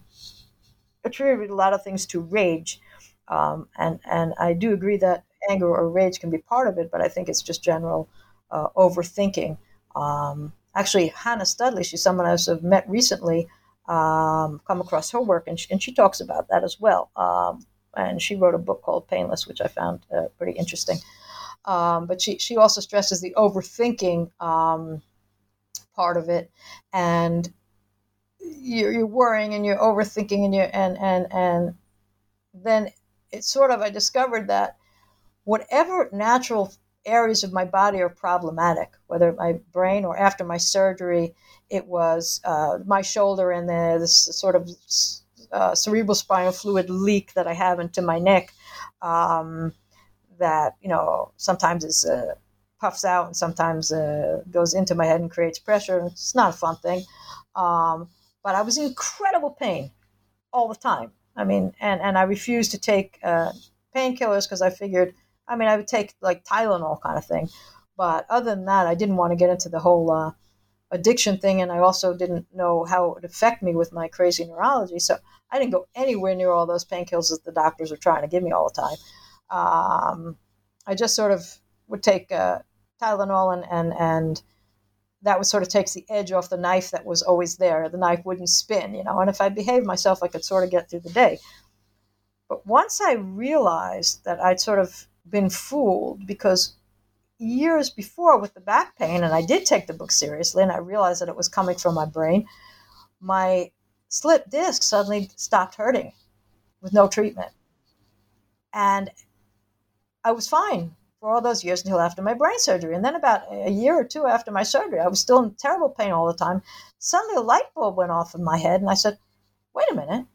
attributed a lot of things to rage. Um, and and I do agree that anger or rage can be part of it, but I think it's just general uh, overthinking. Um, actually, Hannah Studley, she's someone I've met recently, um, come across her work, and she, and she talks about that as well. Um, and she wrote a book called Painless, which I found uh, pretty interesting. Um, but she, she also stresses the overthinking um, part of it, and you're, you're worrying and you're overthinking and you and and and then it's sort of I discovered that whatever natural areas of my body are problematic, whether my brain or after my surgery, it was uh, my shoulder and the, this sort of uh, cerebral spinal fluid leak that I have into my neck um, that, you know, sometimes is uh, puffs out and sometimes uh, goes into my head and creates pressure. It's not a fun thing. Um, but I was in incredible pain all the time I mean, and, and I refused to take uh, painkillers because I figured, I mean, I would take like Tylenol kind of thing. But other than that, I didn't want to get into the whole uh, addiction thing. And I also didn't know how it would affect me with my crazy neurology. So I didn't go anywhere near all those painkillers that the doctors were trying to give me all the time. Um, I just sort of would take uh, Tylenol and, and, and that would sort of takes the edge off the knife that was always there. The knife wouldn't spin, you know, and if I behaved myself, I could sort of get through the day. But once I realized that I'd sort of been fooled because years before with the back pain, and I did take the book seriously, and I realized that it was coming from my brain, my slip disc suddenly stopped hurting with no treatment. And I was fine for all those years until after my brain surgery. And then about a year or two after my surgery, I was still in terrible pain all the time. Suddenly a light bulb went off in my head, and I said, wait a minute.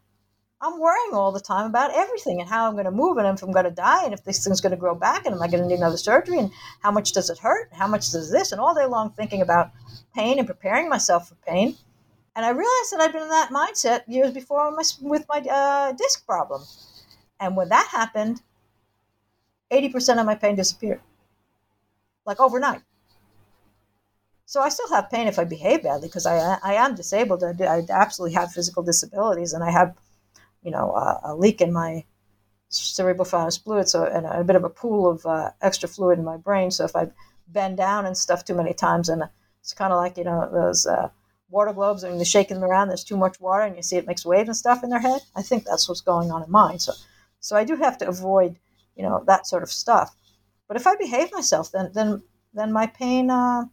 I'm worrying all the time about everything and how I'm going to move and if I'm going to die and if this thing's going to grow back and am I going to need another surgery and how much does it hurt? How much does this? And all day long thinking about pain and preparing myself for pain. And I realized that I'd been in that mindset years before with my uh, disc problem. And when that happened, 80% of my pain disappeared, like overnight. So I still have pain if I behave badly because I, I am disabled. I, I absolutely have physical disabilities and I have, you know, a, a leak in my cerebrospinous fluid, so and a, a, bit of a pool of uh, extra fluid in my brain. So if I bend down and stuff too many times, and it's kind of like you know those uh, water globes, and you shake them around, there's too much water, and you see it makes waves and stuff in their head. I think that's what's going on in mine. So, so I do have to avoid you know that sort of stuff. But if I behave myself, then then then my pain uh,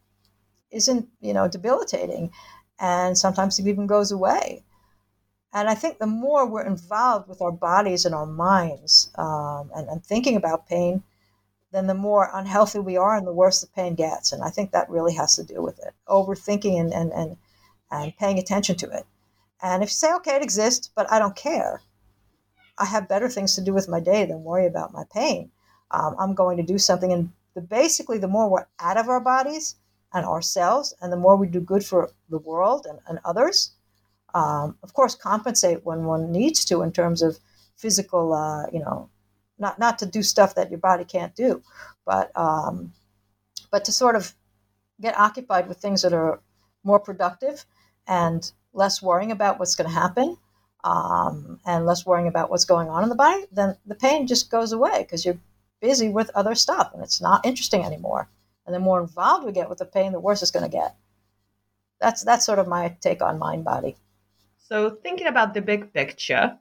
isn't you know debilitating, and sometimes it even goes away. And I think the more we're involved with our bodies and our minds um, and, and thinking about pain, then the more unhealthy we are and the worse the pain gets. And I think that really has to do with it. Overthinking and, and, and, and paying attention to it. And if you say, okay, it exists, but I don't care, I have better things to do with my day than worry about my pain. Um, I'm going to do something. And the, basically, the more we're out of our bodies and ourselves, and the more we do good for the world and, and others, um, of course, compensate when one needs to in terms of physical, uh, you know, not, not to do stuff that your body can't do, but, um, but to sort of get occupied with things that are more productive and less worrying about what's going to happen um, and less worrying about what's going on in the body, then the pain just goes away because you're busy with other stuff and it's not interesting anymore. And the more involved we get with the pain, the worse it's going to get. That's that's sort of my take on mind body. So thinking about the big picture,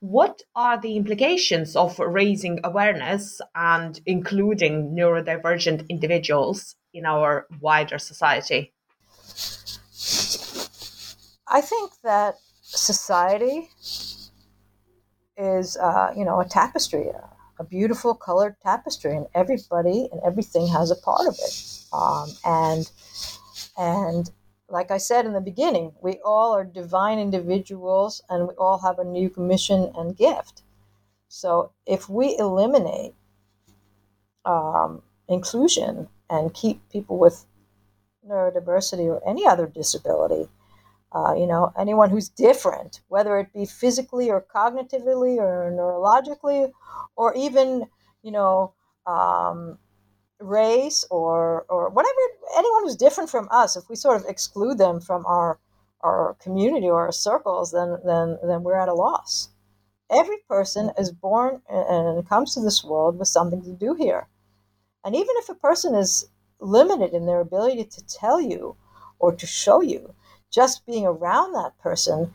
what are the implications of raising awareness and including neurodivergent individuals in our wider society? I think that society is, uh, you know, a tapestry, a, beautiful colored tapestry, and everybody and everything has a part of it. Um, and and like I said in the beginning, we all are divine individuals, and we all have a new commission and gift. So if we eliminate um, inclusion and keep people with neurodiversity or any other disability uh, you know, anyone who's different, whether it be physically or cognitively or neurologically, or even, you know, um, race or or whatever. Anyone who's different from us, if we sort of exclude them from our our community or our circles, then then then we're at a loss. Every person is born and comes to this world with something to do here, and even if a person is limited in their ability to tell you or to show you just being around that person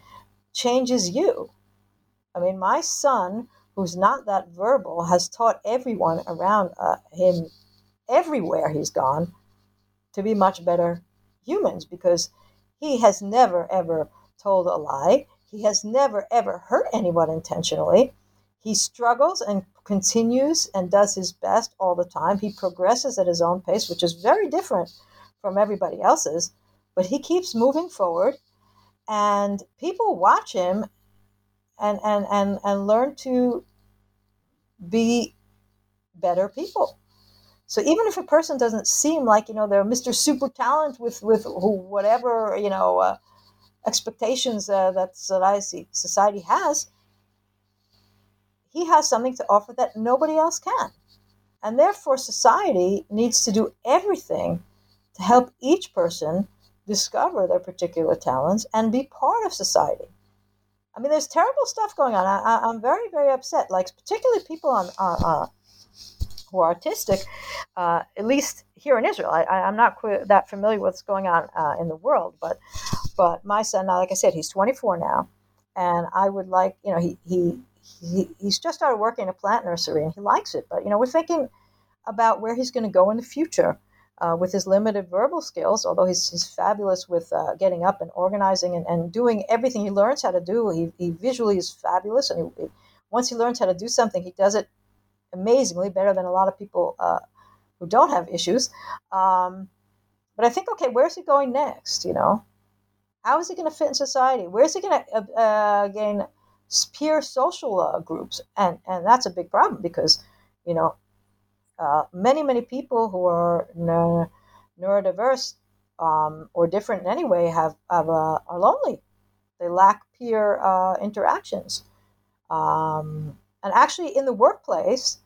changes you. I mean, my son, who's not that verbal, has taught everyone around uh, him, everywhere he's gone, to be much better humans because he has never, ever told a lie. He has never, ever hurt anyone intentionally. He struggles and continues and does his best all the time. He progresses at his own pace, which is very different from everybody else's but he keeps moving forward and people watch him and and and, and learn to be better people so even if a person doesn't seem like you know they're mr super talent with with whatever you know uh, expectations uh, that society, society has he has something to offer that nobody else can. And therefore, society needs to do everything to help each person discover their particular talents and be part of society. I mean, there's terrible stuff going on. I, am very, very upset. Like, particularly people on, uh, uh, who are autistic, uh, at least here in Israel. I, am not that familiar with what's going on uh, in the world, but but my son, now, like I said, he's 24 now, and I would like, you know, he he, he he's just started working in a plant nursery and he likes it, but you know, we're thinking about where he's going to go in the future. Uh, with his limited verbal skills, although he's, he's fabulous with uh, getting up and organizing and, and doing everything he learns how to do, he, he visually is fabulous. And he, once he learns how to do something, he does it amazingly, better than a lot of people uh, who don't have issues. Um, but I think, okay, where's he going next? You know, how is he going to fit in society? Where's he going to uh, uh, gain peer social uh, groups? And and that's a big problem because, you know, uh, many many people who are ne- neurodiverse um, or different in any way have, have uh, are lonely. They lack peer interactions. Um, and actually, in the workplace,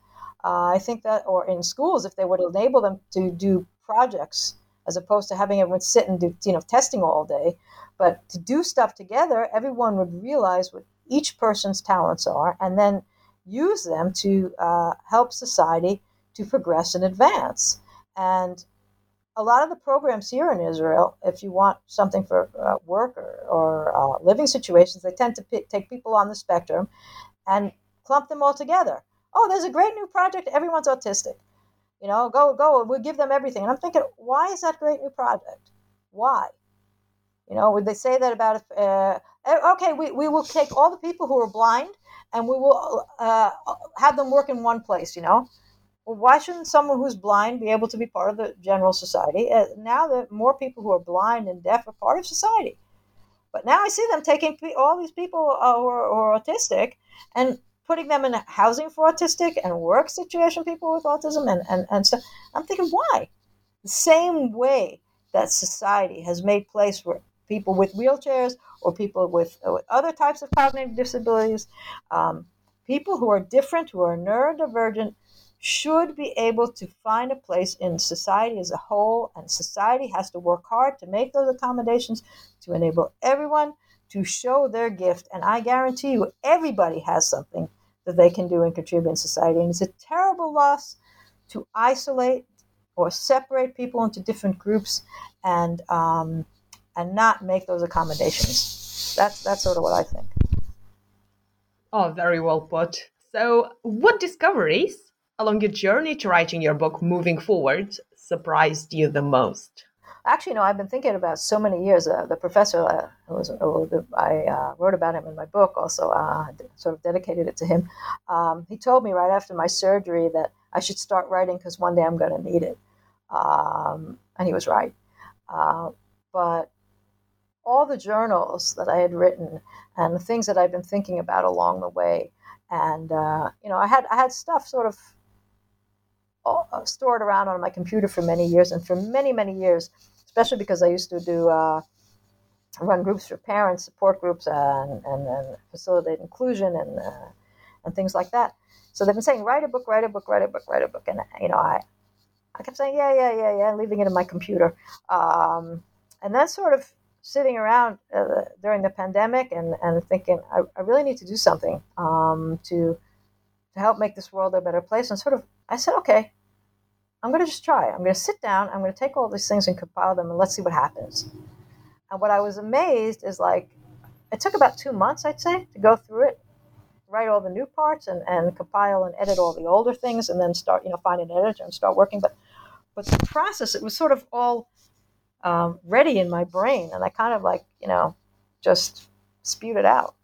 uh, I think that, or in schools, if they would enable them to do projects as opposed to having everyone sit and do, you know, testing all day, but to do stuff together, everyone would realize what each person's talents are and then use them to uh, help society to progress and advance. And a lot of the programs here in Israel, if you want something for uh, work or, or uh, living situations, they tend to p- take people on the spectrum and clump them all together. Oh, there's a great new project. Everyone's autistic. You know, go, go. We'll give them everything. And I'm thinking, why is that great new project? Why? You know, would they say that about, uh, okay, we, we will take all the people who are blind and we will uh, have them work in one place, you know? Well, why shouldn't someone who's blind be able to be part of the general society? Uh, now that more people who are blind and deaf are part of society. But now I see them taking all these people uh, who, are, who are autistic and putting them in housing for autistic and work situation people with autism and, and, and stuff. I'm thinking, why? The same way that society has made place for people with wheelchairs or people with, uh, with other types of cognitive disabilities, um, people who are different, who are neurodivergent, should be able to find a place in society as a whole, and society has to work hard to make those accommodations to enable everyone to show their gift. And I guarantee you, everybody has something that they can do and contribute in society. And it's a terrible loss to isolate or separate people into different groups and um, and not make those accommodations. That's that's sort of what I think. Oh, very well put. So, what discoveries along your journey to writing your book moving forward surprised you the most? Actually, no, I've been thinking about so many years. Uh, the professor uh, was, uh, I uh, wrote about him in my book, also uh, sort of dedicated it to him. Um, he told me right after my surgery that I should start writing because one day I'm going to need it. Um, and he was right. Uh, but all the journals that I had written and the things that I've been thinking about along the way, and you know, I had I had stuff sort of stored around on my computer for many years, and for many many years especially because I used to do uh, run groups for parents, support groups, uh, and, and, and, facilitate inclusion and uh, and things like that. So they've been saying, write a book, write a book, write a book, write a book, and you know, I I kept saying, yeah, yeah, yeah, yeah, leaving it in my computer, um, and then sort of sitting around uh, during the pandemic and, and thinking, I, I really need to do something um, to to help make this world a better place. And sort of, I said, okay, I'm going to just try. I'm going to sit down. I'm going to take all these things and compile them, and let's see what happens. And what I was amazed is like, it took about two months, I'd say, to go through it, write all the new parts, and, and compile and edit all the older things, and then start, you know, find an editor and start working. But but the process, it was sort of all um, ready in my brain, and I kind of like, you know, just spewed it out,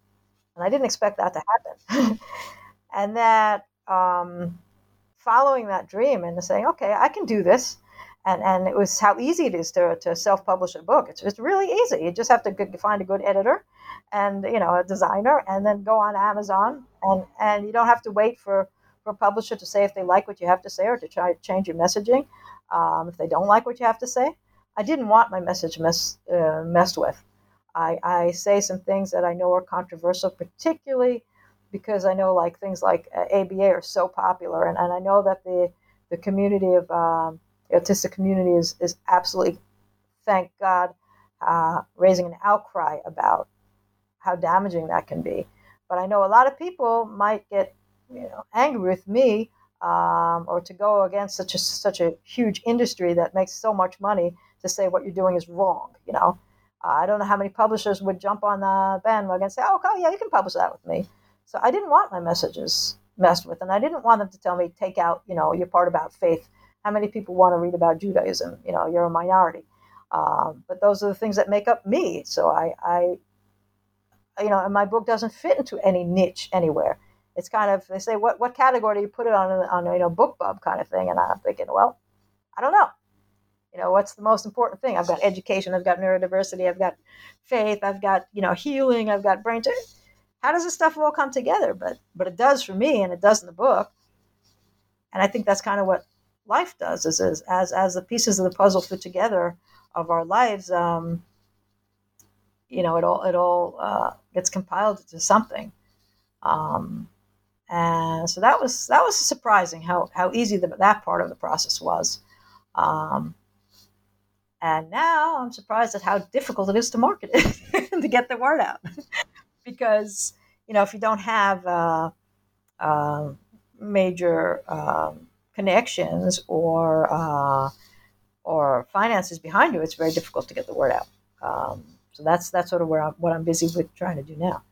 and I didn't expect that to happen, *laughs* and that. Um, following that dream and saying, okay, I can do this. And, and it was how easy it is to, to self-publish a book. It's just really easy. You just have to find a good editor and, you know, a designer and then go on Amazon and, and you don't have to wait for, for a publisher to say if they like what you have to say or to try to change your messaging um, if they don't like what you have to say. I didn't want my message mess, uh, messed with. I, I say some things that I know are controversial, particularly because I know like things like ABA uh, are so popular, and, and I know that the the community of um, the autistic community is is absolutely, thank God, uh, raising an outcry about how damaging that can be. But I know a lot of people might get you know angry with me um, or to go against such a such a huge industry that makes so much money to say what you're doing is wrong. You know, uh, I don't know how many publishers would jump on the bandwagon and say, "Oh, okay, yeah, you can publish that with me." So I didn't want my messages messed with, and I didn't want them to tell me, "Take out, you know, your part about faith." How many people want to read about Judaism? You know, you're a minority. Um, but those are the things that make up me. So I, I, you know, and my book doesn't fit into any niche anywhere. It's kind of they say, what what category do you put it on on you know BookBub kind of thing? And I'm thinking, well, I don't know. You know, what's the most important thing? I've got education, I've got neurodiversity, I've got faith, I've got you know healing, I've got brain. How does this stuff all come together? But but it does for me, and it does in the book. And I think that's kind of what life does is, is as as the pieces of the puzzle fit together of our lives. Um, you know, it all it all uh, gets compiled into something. Um, and so that was that was surprising how how easy the, that part of the process was. Um, and now I'm surprised at how difficult it is to market it *laughs* to get the word out. *laughs* because, you know, if you don't have uh, uh, major um, connections or, uh, or finances behind you, it's very difficult to get the word out. Um, so that's, that's sort of where I'm, what I'm busy with trying to do now.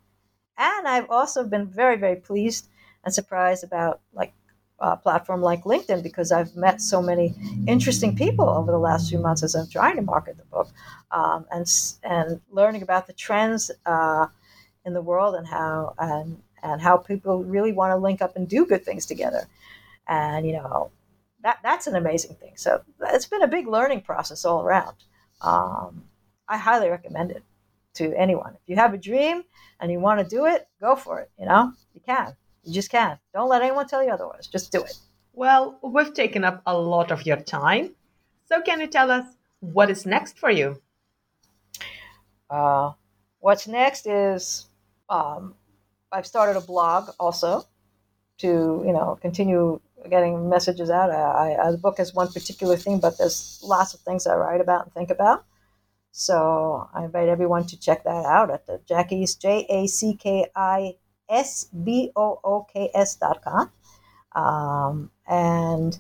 And I've also been very, very pleased and surprised about like uh, platform like LinkedIn because I've met so many interesting people over the last few months as I'm trying to market the book um, and and learning about the trends uh, in the world and how and and how people really want to link up and do good things together, and you know that that's an amazing thing. So it's been a big learning process all around. Um, I highly recommend it to anyone. If you have a dream and you want to do it, go for it. You know you can. You just can. Don't let anyone tell you otherwise. Just do it. Well, we've taken up a lot of your time. So, can you tell us what is next for you? Uh, what's next is um, I've started a blog also to you know continue getting messages out. I, I, the book is one particular thing, but there's lots of things I write about and think about. So I invite everyone to check that out at the Jacki's J A C K I S-B-O-O-K-S.com. Um, and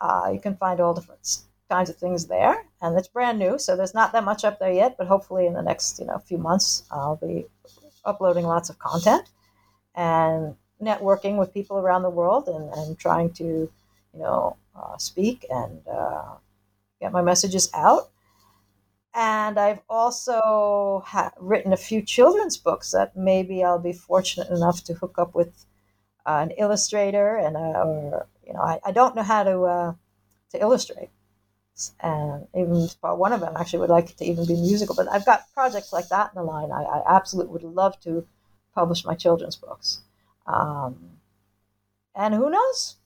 uh, you can find all different kinds of things there. And it's brand new, so there's not that much up there yet, but hopefully in the next you know few months I'll be uploading lots of content and networking with people around the world and, and trying to you know uh, speak and uh, get my messages out. And I've also ha- written a few children's books that maybe I'll be fortunate enough to hook up with uh, an illustrator and a, or you know I, I don't know how to uh, to illustrate and even one of them actually would like it to even be musical but I've got projects like that in the line I, I absolutely would love to publish my children's books um, and who knows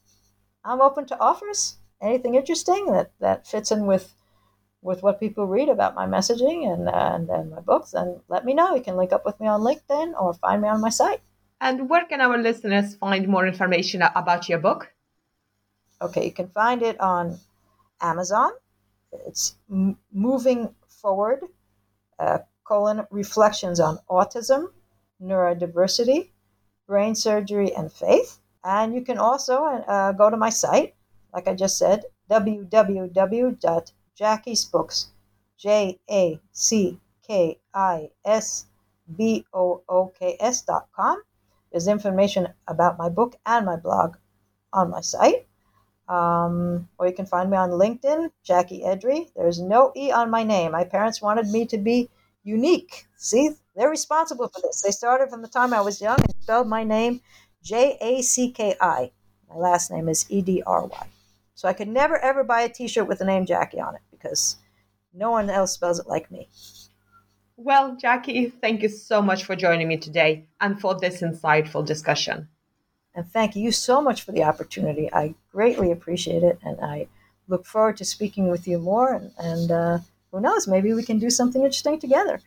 I'm open to offers anything interesting that that fits in with with what people read about my messaging and, and, and my books, then let me know. You can link up with me on LinkedIn or find me on my site. And where can our listeners find more information about your book? Okay, you can find it on Amazon. It's M- Moving Forward, uh, colon, Reflections on Autism, Neurodiversity, Brain Surgery, and Faith. And you can also uh, go to my site, like I just said, www Jacki's Books, J A C K I S B O O K S dot com. There's information about my book and my blog on my site. Um, or you can find me on LinkedIn, Jacki Edry. There's no E on my name. My parents wanted me to be unique. See, they're responsible for this. They started from the time I was young and spelled my name J A C K I. My last name is E D R Y. So I could never ever buy a T-shirt with the name Jackie on it because no one else spells it like me. Well, Jacki, thank you so much for joining me today and for this insightful discussion. And thank you so much for the opportunity. I greatly appreciate it, and I look forward to speaking with you more. And, and uh, who knows, maybe we can do something interesting together.